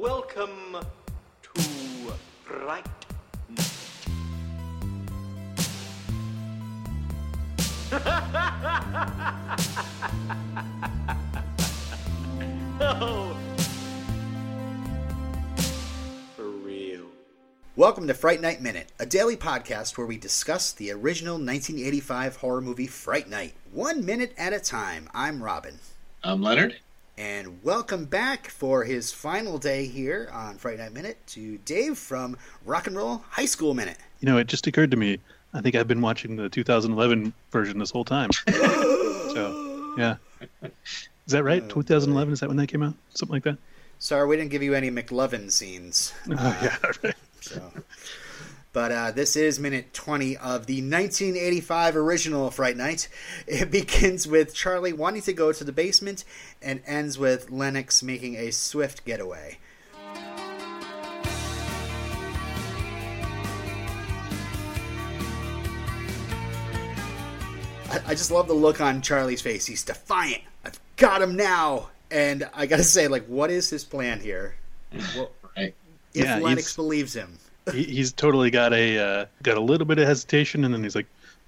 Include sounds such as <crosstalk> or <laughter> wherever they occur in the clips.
Welcome to Fright Night. <laughs> oh. For real. Welcome to Fright Night Minute, a daily podcast where we discuss the original 1985 horror movie Fright Night, one minute at a time. I'm Robin. I'm Leonard. And welcome back for his final day here on Fright Night Minute to Dave from Rock and Roll High School Minute. You know, it just occurred to me. I think I've been watching the 2011 version this whole time. <laughs> so, yeah. Is that right? 2011? Is that when that came out? Something like that? Sorry, we didn't give you any McLovin scenes. Oh, yeah. <laughs> Right. So. But uh, this is minute 20 of the 1985 original Fright Night. It <laughs> begins with Charlie wanting to go to the basement and ends with Lennox making a swift getaway. I, I just love the look on Charlie's face. He's defiant. I've got him now. And I gotta say, like, what is his plan here? <laughs> Well, Right. if Yeah, Lennox believes him. He, he's totally got a uh, got a little bit of hesitation, and then he's like,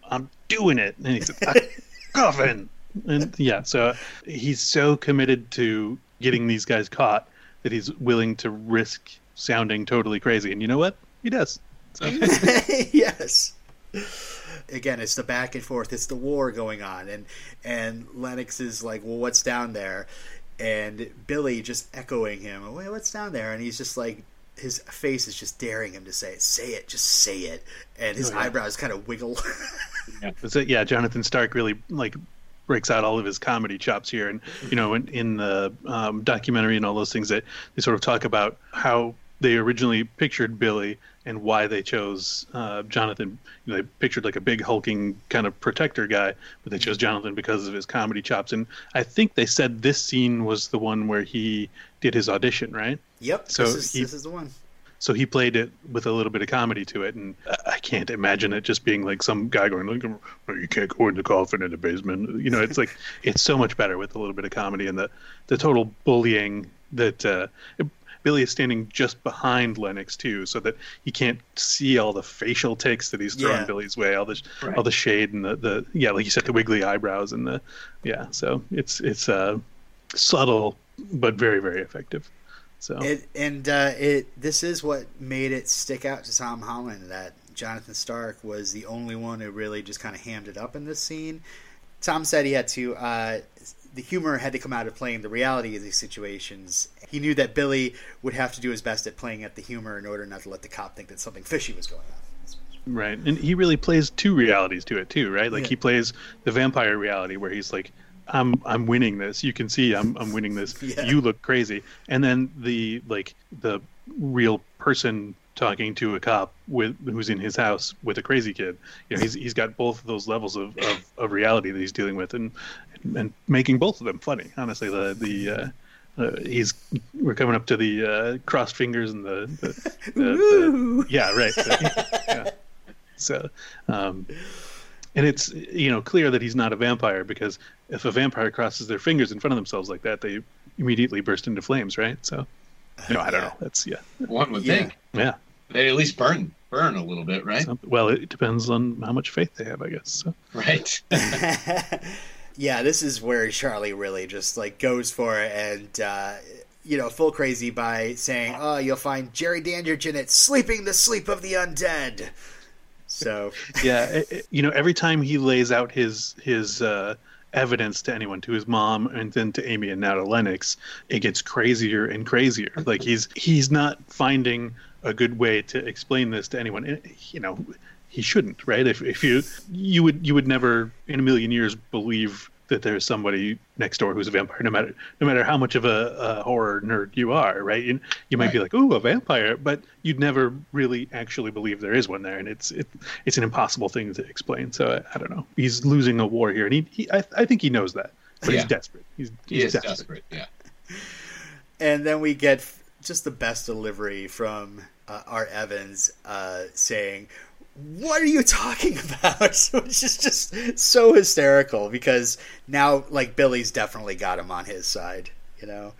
"I'm doing it," and he's like, <laughs> "Coffin," and yeah. So he's so committed to getting these guys caught that he's willing to risk sounding totally crazy. And you know what? He does. So, <laughs> <laughs> yes. Again, it's the back and forth. It's the war going on, and and Lennox is like, "Well, what's down there?" And Billy just echoing him, "Well, what's down there?" And he's just like, his face is just daring him to say it. Say it, just say it. And his Oh, yeah. eyebrows kind of wiggle. <laughs> Is it- yeah, Jonathan Stark really like breaks out all of his comedy chops here, and you know, in, in the um, documentary and all those things that they sort of talk about how they originally pictured Billy and why they chose uh, Jonathan. You know, they pictured like a big hulking kind of protector guy, but they chose Jonathan because of his comedy chops. And I think they said this scene was the one where he did his audition, right? yep. So this is he- this is the one. So he played it with a little bit of comedy to it, and I- can't imagine it just being like some guy going like, "Oh, "You can't go in the coffin in the basement." You know, it's like <laughs> it's so much better with a little bit of comedy and the the total bullying that uh, Billy is standing just behind Lennox too, so that he can't see all the facial takes that he's throwing Yeah. Billy's way, all the Right. all the shade and the, the yeah, like you said, the wiggly eyebrows and the yeah. So it's it's uh, subtle but very very effective. So It, and uh, it this is what made it stick out to Tom Holland that Jonathan Stark was the only one who really just kind of hammed it up in this scene. Tom said he had to. Uh, the humor had to come out of playing the reality of these situations. He knew that Billy would have to do his best at playing at the humor in order not to let the cop think that something fishy was going on. Right, and he really plays two realities to it too, right? Like Yeah. he plays the vampire reality where he's like, "I'm I'm winning this. You can see I'm I'm winning this. <laughs> Yeah. You look crazy." And then the like the real person talking to a cop with who's in his house with a crazy kid. You know, he's he's got both of those levels of, of, of reality that he's dealing with, and and making both of them funny. Honestly, the the uh, uh, he's we're coming up to the uh, crossed fingers and the, the, the, the <laughs> yeah right <laughs> yeah. so um, and it's you know clear that he's not a vampire because if a vampire crosses their fingers in front of themselves like that they immediately burst into flames right so you know I don't Yeah. know that's yeah One would Yeah. think yeah they at least burn burn a little bit, right? Some- well it depends on how much faith they have I guess so Right. <laughs> <laughs> yeah, this is where Charlie really just like goes for it and uh, you know full crazy by saying, "Oh, you'll find Jerry Dandridge in it, sleeping the sleep of the undead." So <laughs> yeah it- it- you know every time he lays out his his uh evidence to anyone to his mom and then to amy and now to lennox it gets crazier and crazier. Like he's he's not finding a good way to explain this to anyone. You know he shouldn't right? If, if you you would you would never in a million years believe that there's somebody next door who's a vampire no matter no matter how much of a, a horror nerd you are right you, you might be like oh a vampire but you'd never really actually believe there is one there and it's it, it's an impossible thing to explain so I, I don't know he's losing a war here and he, he I, I think he knows that but Yeah. he's desperate he's, he is desperate. Yeah. <laughs> and then we get just the best delivery from uh, Art Evans uh, saying, "What are you talking <laughs> about?" <laughs> Which is just so hysterical because now, like Billy's definitely got him on his side, you know.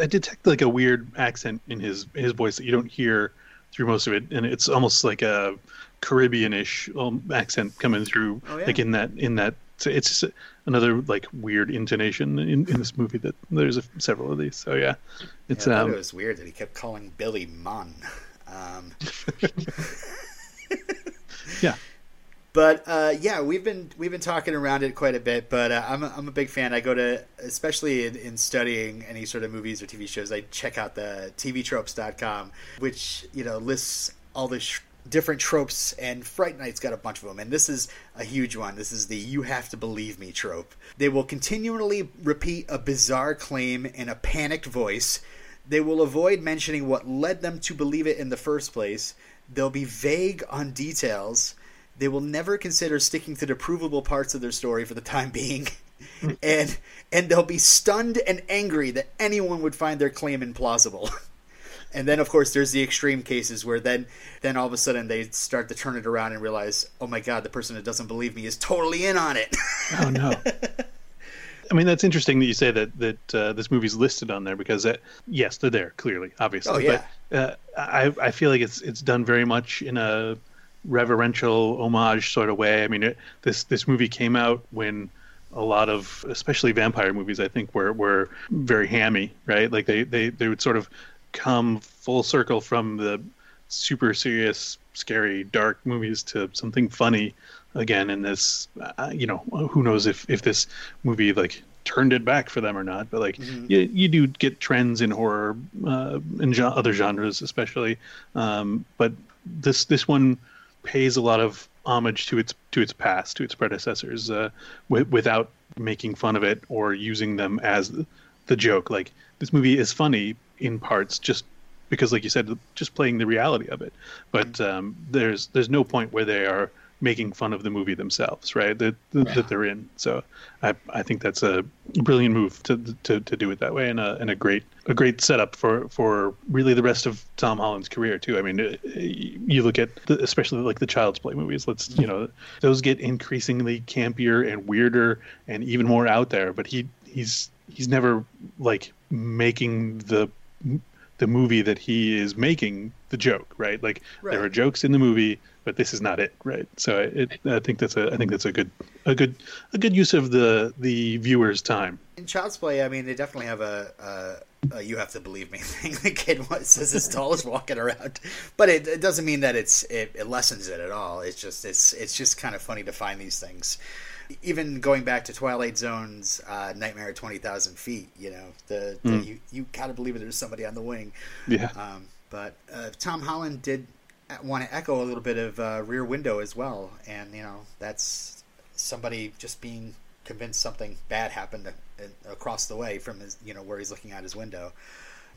I detect like a weird accent in his his voice that you don't hear through most of it, and it's almost like a Caribbean-ish um, accent coming through, Oh, yeah. like in that in that. So it's just another like weird intonation in, in this movie that there's a, several of these. So yeah, it's yeah, um it was weird that he kept calling Billy Munn. Um, <laughs> yeah But uh, yeah, we've been we've been talking around it quite a bit. But uh, I'm a, I'm a big fan. I go to especially in, in studying any sort of movies or TV shows. I check out the TVTropes.com, which you know lists all the sh- different tropes. And Fright Night's got a bunch of them. And this is a huge one. This is the "You have to believe me" trope. They will continually repeat a bizarre claim in a panicked voice. They will avoid mentioning what led them to believe it in the first place. They'll be vague on details. They will never consider sticking to the provable parts of their story for the time being. <laughs> and and they'll be stunned and angry that anyone would find their claim implausible. and then of course there's the extreme cases where then then all of a sudden they start to turn it around and realize, "Oh my god, the person that doesn't believe me is totally in on it." oh no. <laughs> I mean that's interesting that you say that that uh, this movie's listed on there because uh, yes they're there clearly obviously Oh, yeah. but uh, I I feel like it's it's done very much in a reverential homage sort of way. I mean it, this this movie came out when a lot of especially vampire movies I think were were very hammy right like they they they would sort of come full circle from the super serious scary dark movies to something funny again in this uh, you know who knows if if this movie like turned it back for them or not but like you, you do get trends in horror uh, in gen- other genres especially um, but this this one pays a lot of homage to its to its past to its predecessors uh, wi- without making fun of it or using them as the, the joke. Like this movie is funny in parts just because like you said just playing the reality of it. But um, there's there's no point where they are making fun of the movie themselves right that that, that they're in so I, I think that's a brilliant move to, to to do it that way and a and a great a great setup for for really the rest of Tom Holland's career too I mean uh, you look at the, especially like the Child's Play movies let's you know those get increasingly campier and weirder and even more out there but he he's he's never like making the the movie that he is making the joke, right? Like Right. there are jokes in the movie, but this is not it, right? So it, I think that's a I think that's a good a good a good use of the the viewer's time. In Child's Play, I mean, they definitely have a, a, a "you have to believe me" <laughs> thing. The kid wa- says his tall is walking around, but it, it doesn't mean that it's it, it lessens it at all. It's just it's it's just kind of funny to find these things. Even going back to Twilight Zone's uh, "Nightmare at Twenty Thousand Feet," you know, the, the you you gotta believe that there's somebody on the wing. Yeah. Um, but uh, Tom Holland did want to echo a little bit of uh, Rear Window as well, and you know that's somebody just being convinced something bad happened across the way from his, you know, where he's looking out his window.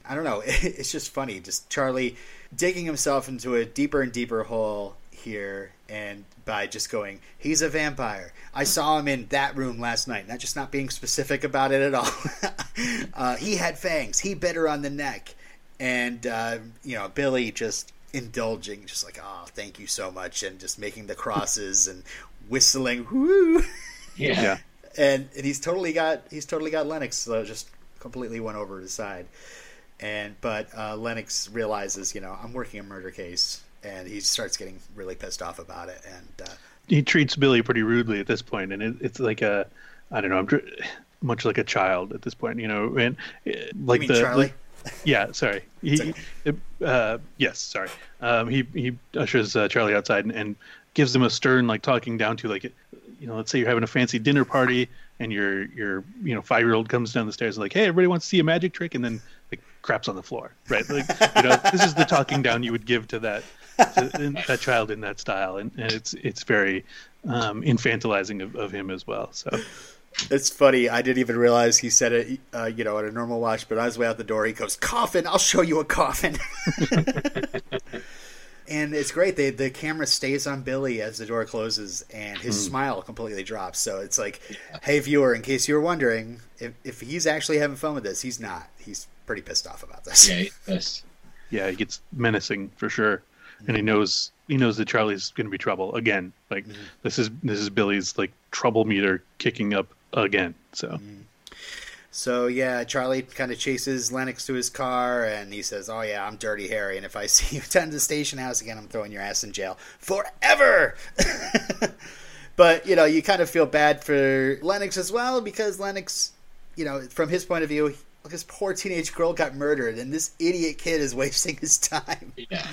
I don't know. <laughs> It's just funny, just Charlie digging himself into a deeper and deeper hole here, and by just going, he's a vampire. I saw him in that room last night. Not just not being specific about it at all. <laughs> uh, he had fangs. He bit her on the neck, and uh, you know Billy just indulging, just like, oh, thank you so much, and just making the crosses and whistling, whoo. Yeah. Yeah. and, and he's totally got he's totally got Lennox so just completely went over his side and but uh, Lennox realizes you know I'm working a murder case and he starts getting really pissed off about it and uh, He treats Billy pretty rudely at this point, and it, it's like a I don't know, I'm dr- much like a child at this point, you know, and uh, like you mean the Charlie like- yeah, sorry. He, uh, yes, sorry. Um, he he ushers uh, Charlie outside and, and gives him a stern, like talking down to like, you know, let's say you're having a fancy dinner party and your your you know five year old comes down the stairs and like, hey, everybody wants to see a magic trick, and then like craps on the floor, right? Like, you know, this is the talking down you would give to that to that child in that style, and, and it's it's very um, infantilizing of, of him as well. So it's funny I didn't even realize he said it uh, you know at a normal watch but on his way out the door he goes coffin I'll show you a coffin <laughs> and it's great. They, the camera stays on Billy as the door closes, and his hmm. smile completely drops. So it's like, hey, viewer, in case you were wondering, if, if he's actually having fun with this, he's not. He's pretty pissed off about this. Yeah, yes. yeah, he gets menacing for sure, and he hmm. knows he knows that Charlie's going to be trouble again. Like hmm. this is this is Billy's like trouble meter kicking up again. So mm. So yeah, Charlie kind of chases Lennox to his car, and he says, "Oh yeah, I'm Dirty Harry, and if I <laughs> see you attend the station house again, I'm throwing your ass in jail forever." <laughs> but you know, you kind of feel bad for Lennox as well because Lennox, you know, from his point of view, look, this poor teenage girl got murdered, and this idiot kid is <laughs> wasting his time. Yeah.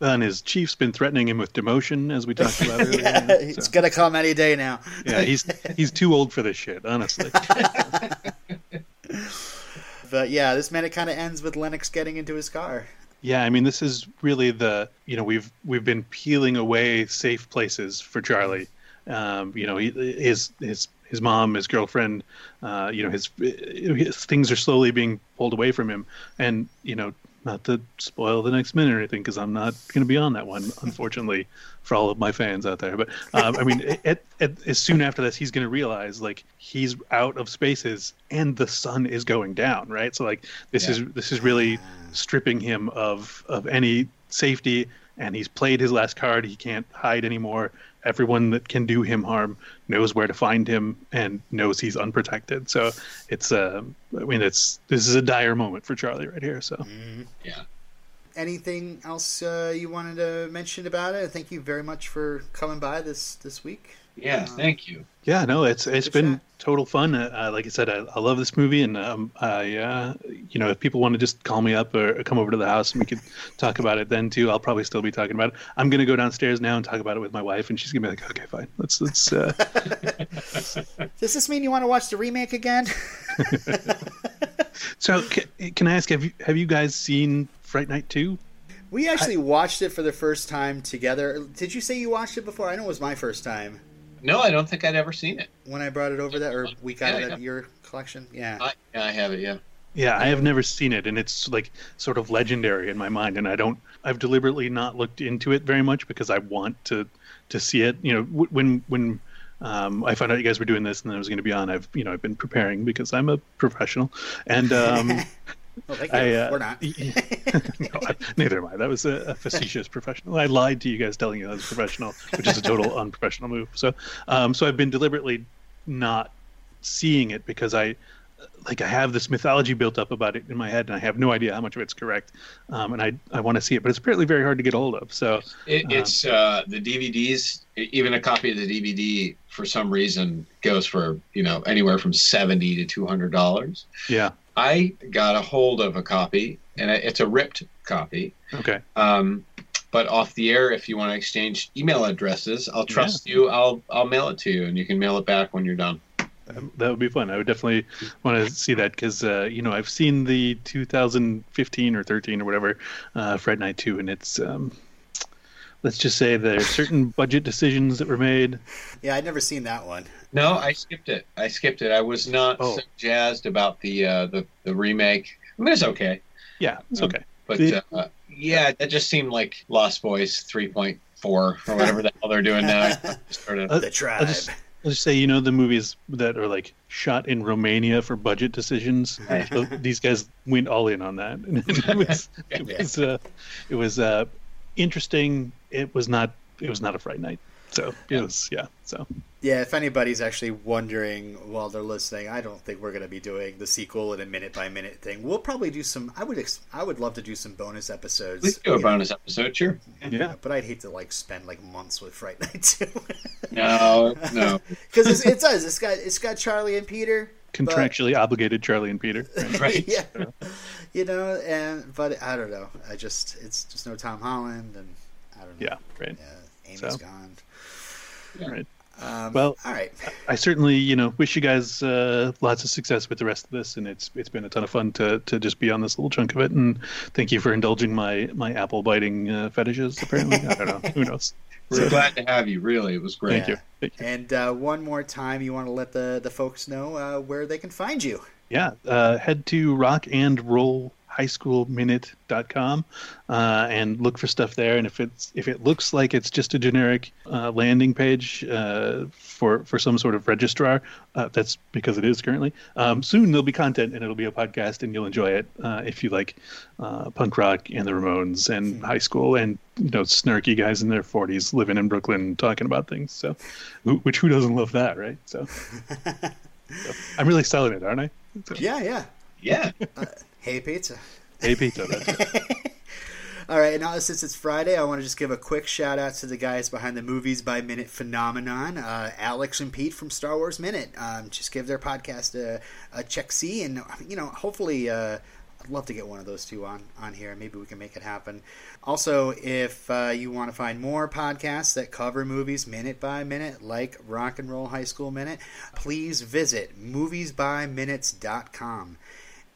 And his chief's been threatening him with demotion, as we talked about <laughs> earlier. yeah, it's So, gonna come any day now. yeah, he's <laughs> he's too old for this shit, honestly. <laughs> But yeah, this minute kind of ends with Lennox getting into his car. Yeah, I mean, this is really the you know we've we've been peeling away safe places for Charlie. Um, you know, he, his his his mom, his girlfriend, uh, you know, his, his things are slowly being pulled away from him, and you know, not to spoil the next minute or anything, because I'm not going to be on that one, unfortunately, for all of my fans out there. But um, I mean, at, at, as soon after this, he's going to realize like he's out of spaces, and the sun is going down, right? So like this Yeah. is this is really stripping him of of any safety and he's played his last card he can't hide anymore everyone that can do him harm knows where to find him and knows he's unprotected so it's uh, i mean it's this is a dire moment for charlie right here so Yeah. Anything else uh, you wanted to mention about it? Thank you very much for coming by this this week. Yeah. Thank you. yeah no it's it's Good been shot. total fun uh, uh, like i said I, I love this movie and um, i uh, you know if people want to just call me up or come over to the house and we could <laughs> talk about it then too i'll probably still be talking about it i'm gonna go downstairs now and talk about it with my wife and she's gonna be like okay fine let's let's uh, <laughs> Does this mean you want to watch the remake again? <laughs> So, ca- can I ask have you have you guys seen Fright Night two? we actually watched it for the first time together. Did you say you watched it before? I know it was my first time No, I don't think I'd ever seen it. when I brought it over there, or we got Yeah, it yeah. at your collection. Yeah. I, yeah, I have it. Yeah. Yeah, I have never seen it, and it's like sort of legendary in my mind. And I don't. I've deliberately not looked into it very much because I want to to see it. You know, when when um, I found out you guys were doing this and then I was going to be on, I've you know I've been preparing because I'm a professional, and um, <laughs> Well, thank you. I uh, We're not. <laughs> no, I, neither am I. That was a, a facetious professional. I lied to you guys telling you I was a professional, which is a total <laughs> unprofessional move. So, um, so I've been deliberately not seeing it because I, like, I have this mythology built up about it in my head, and I have no idea how much of it's correct. Um, and I, I want to see it, but it's apparently very hard to get a hold of. So, It, Uh-huh. it's uh, the DVDs. Even a copy of the DVD, for some reason, goes for you know anywhere from seventy to two hundred dollars. yeah, I got a hold of a copy, and it's a ripped copy. okay, Um, but off the air, if you want to exchange email addresses, I'll trust you. I'll I'll mail it to you, and you can mail it back when you're done. Um, that would be fun. I would definitely want to see that because uh, you know I've seen the 2015 or 13 or whatever uh, Fright Night 2, and it's um, let's just say there are certain <laughs> budget decisions that were made. Yeah, I'd never seen that one. No, I skipped it. I skipped it. I was not Oh. so jazzed about the uh, the the remake. I mean, it's okay, Yeah, it's Um, okay. but The- uh, yeah, that just seemed like Lost Boys 3.4 or whatever the hell they're doing now. <laughs> Sort of. Uh, The tribe. just- I'll just say, you know, the movies that are like shot in Romania for budget decisions. <laughs> so these guys went all in on that. <laughs> It was, it was, uh, it was uh, interesting. It was not. It was not a Fright Night. So it was, yeah. So Yeah, if anybody's actually wondering while they're listening, I don't think we're going to be doing the sequel in a minute by minute thing. We'll probably do some. I would. Ex- I would love to do some bonus episodes. Let's do a you know, bonus episode, sure. yeah, but I'd hate to like spend like months with Fright Night two, <laughs> No, no. <laughs> because it's, it does. It's got it's got Charlie and Peter. contractually obligated Charlie and Peter. <laughs> right? Right. yeah, you know, and but I don't know. I just it's just no Tom Holland, and I don't know. Yeah, right. Yeah, Amy's So. gone. Right. Um, Well- all right. I certainly, you know, wish you guys uh, lots of success with the rest of this, and it's it's been a ton of fun to to just be on this little chunk of it. And thank you for indulging my my apple biting uh, fetishes. Apparently, I don't know. <laughs> Who knows? We're glad to have you. Really, it was great. Thank you. Thank you. And uh, one more time, you want to let the the folks know uh, where they can find you. Yeah, uh, head to rock and roll highschoolminute.com uh, and look for stuff there. And if it's if it looks like it's just a generic uh, landing page uh, for for some sort of registrar uh, that's because it is currently um, soon there'll be content and it'll be a podcast and you'll enjoy it uh, if you like uh, punk rock and the ramones and high school and you know snarky guys in their 40s living in brooklyn talking about things. So which who doesn't love that right? So, <laughs> so i'm really selling it aren't i? Yeah, yeah. Yeah. Hey, pizza. Hey, pizza. <laughs> All right, now since it's Friday, I want to just give a quick shout out to the guys behind the Movies by Minute phenomenon, uh, Alex and Pete from Star Wars Minute. Um, just give their podcast a, a check see, and you know, hopefully, uh, I'd love to get one of those two on on here. Maybe we can make it happen. Also, if uh, you want to find more podcasts that cover movies minute by minute, like Rock and Roll High School Minute, please visit moviesbyminutes.com.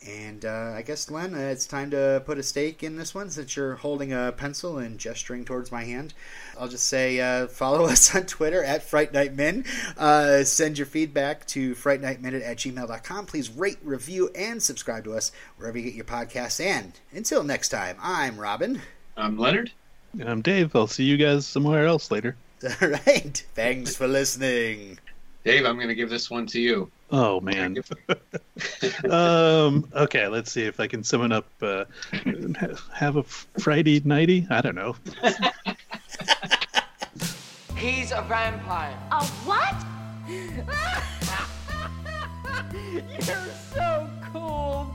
And uh, I guess, Glenn, uh, it's time to put a stake in this one since you're holding a pencil and gesturing towards my hand. I'll just say uh, follow <laughs> us on Twitter at Fright Night Men. Uh, send your feedback to frightnightminute at gmail.com. Please rate, review, and subscribe to us wherever you get your podcasts. And until next time, I'm Robin. I'm Leonard. And I'm Dave. I'll see you guys somewhere else later. <laughs> All right. Thanks for listening. Dave, I'm going to give this one to you. Oh man. <laughs> <laughs> um. Okay. Let's see if I can summon up. Uh, have a Friday nighty. I don't know. <laughs> He's a vampire. A what? You're so cool,